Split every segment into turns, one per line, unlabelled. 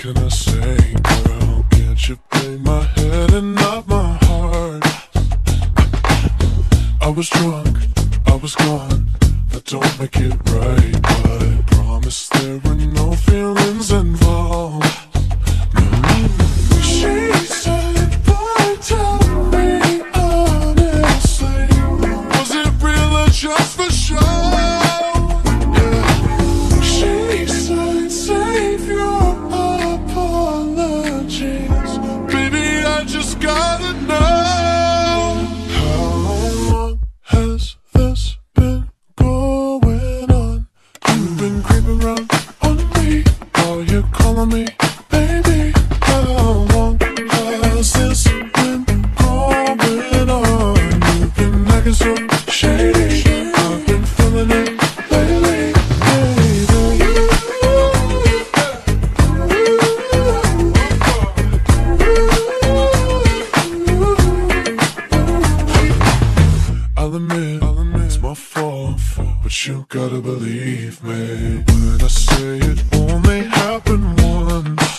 Hey girl, can't you play my head and not my heart? I was drunk, I was gone. That don't make it right, but I promise there were no feelings involved. Baby. How long has this been going on? You've been acting so shady. I've been feeling it lately, I'll admit, I'll admit it's my fault, but you gotta believe me when I it only happened once.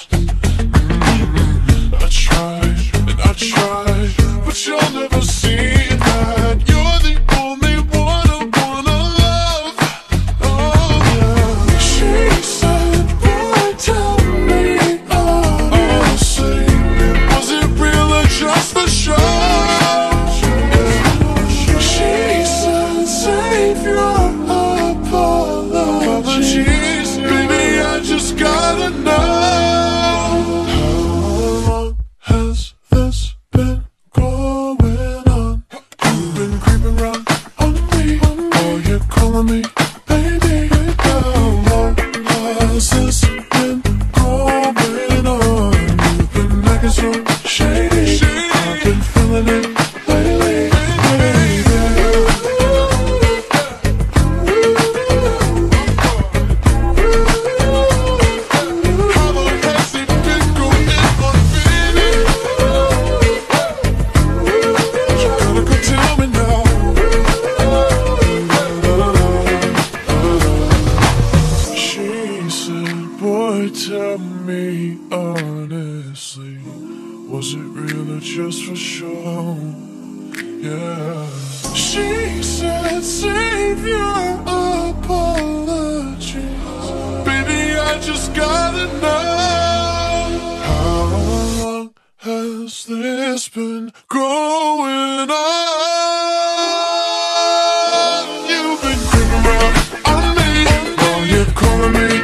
You're me Boy, tell me honestly, was it real or just for show? Yeah. She said, save your apologies. Baby, I just gotta know. How long has this been growing on? You've been creeping around on me. Now you're calling me.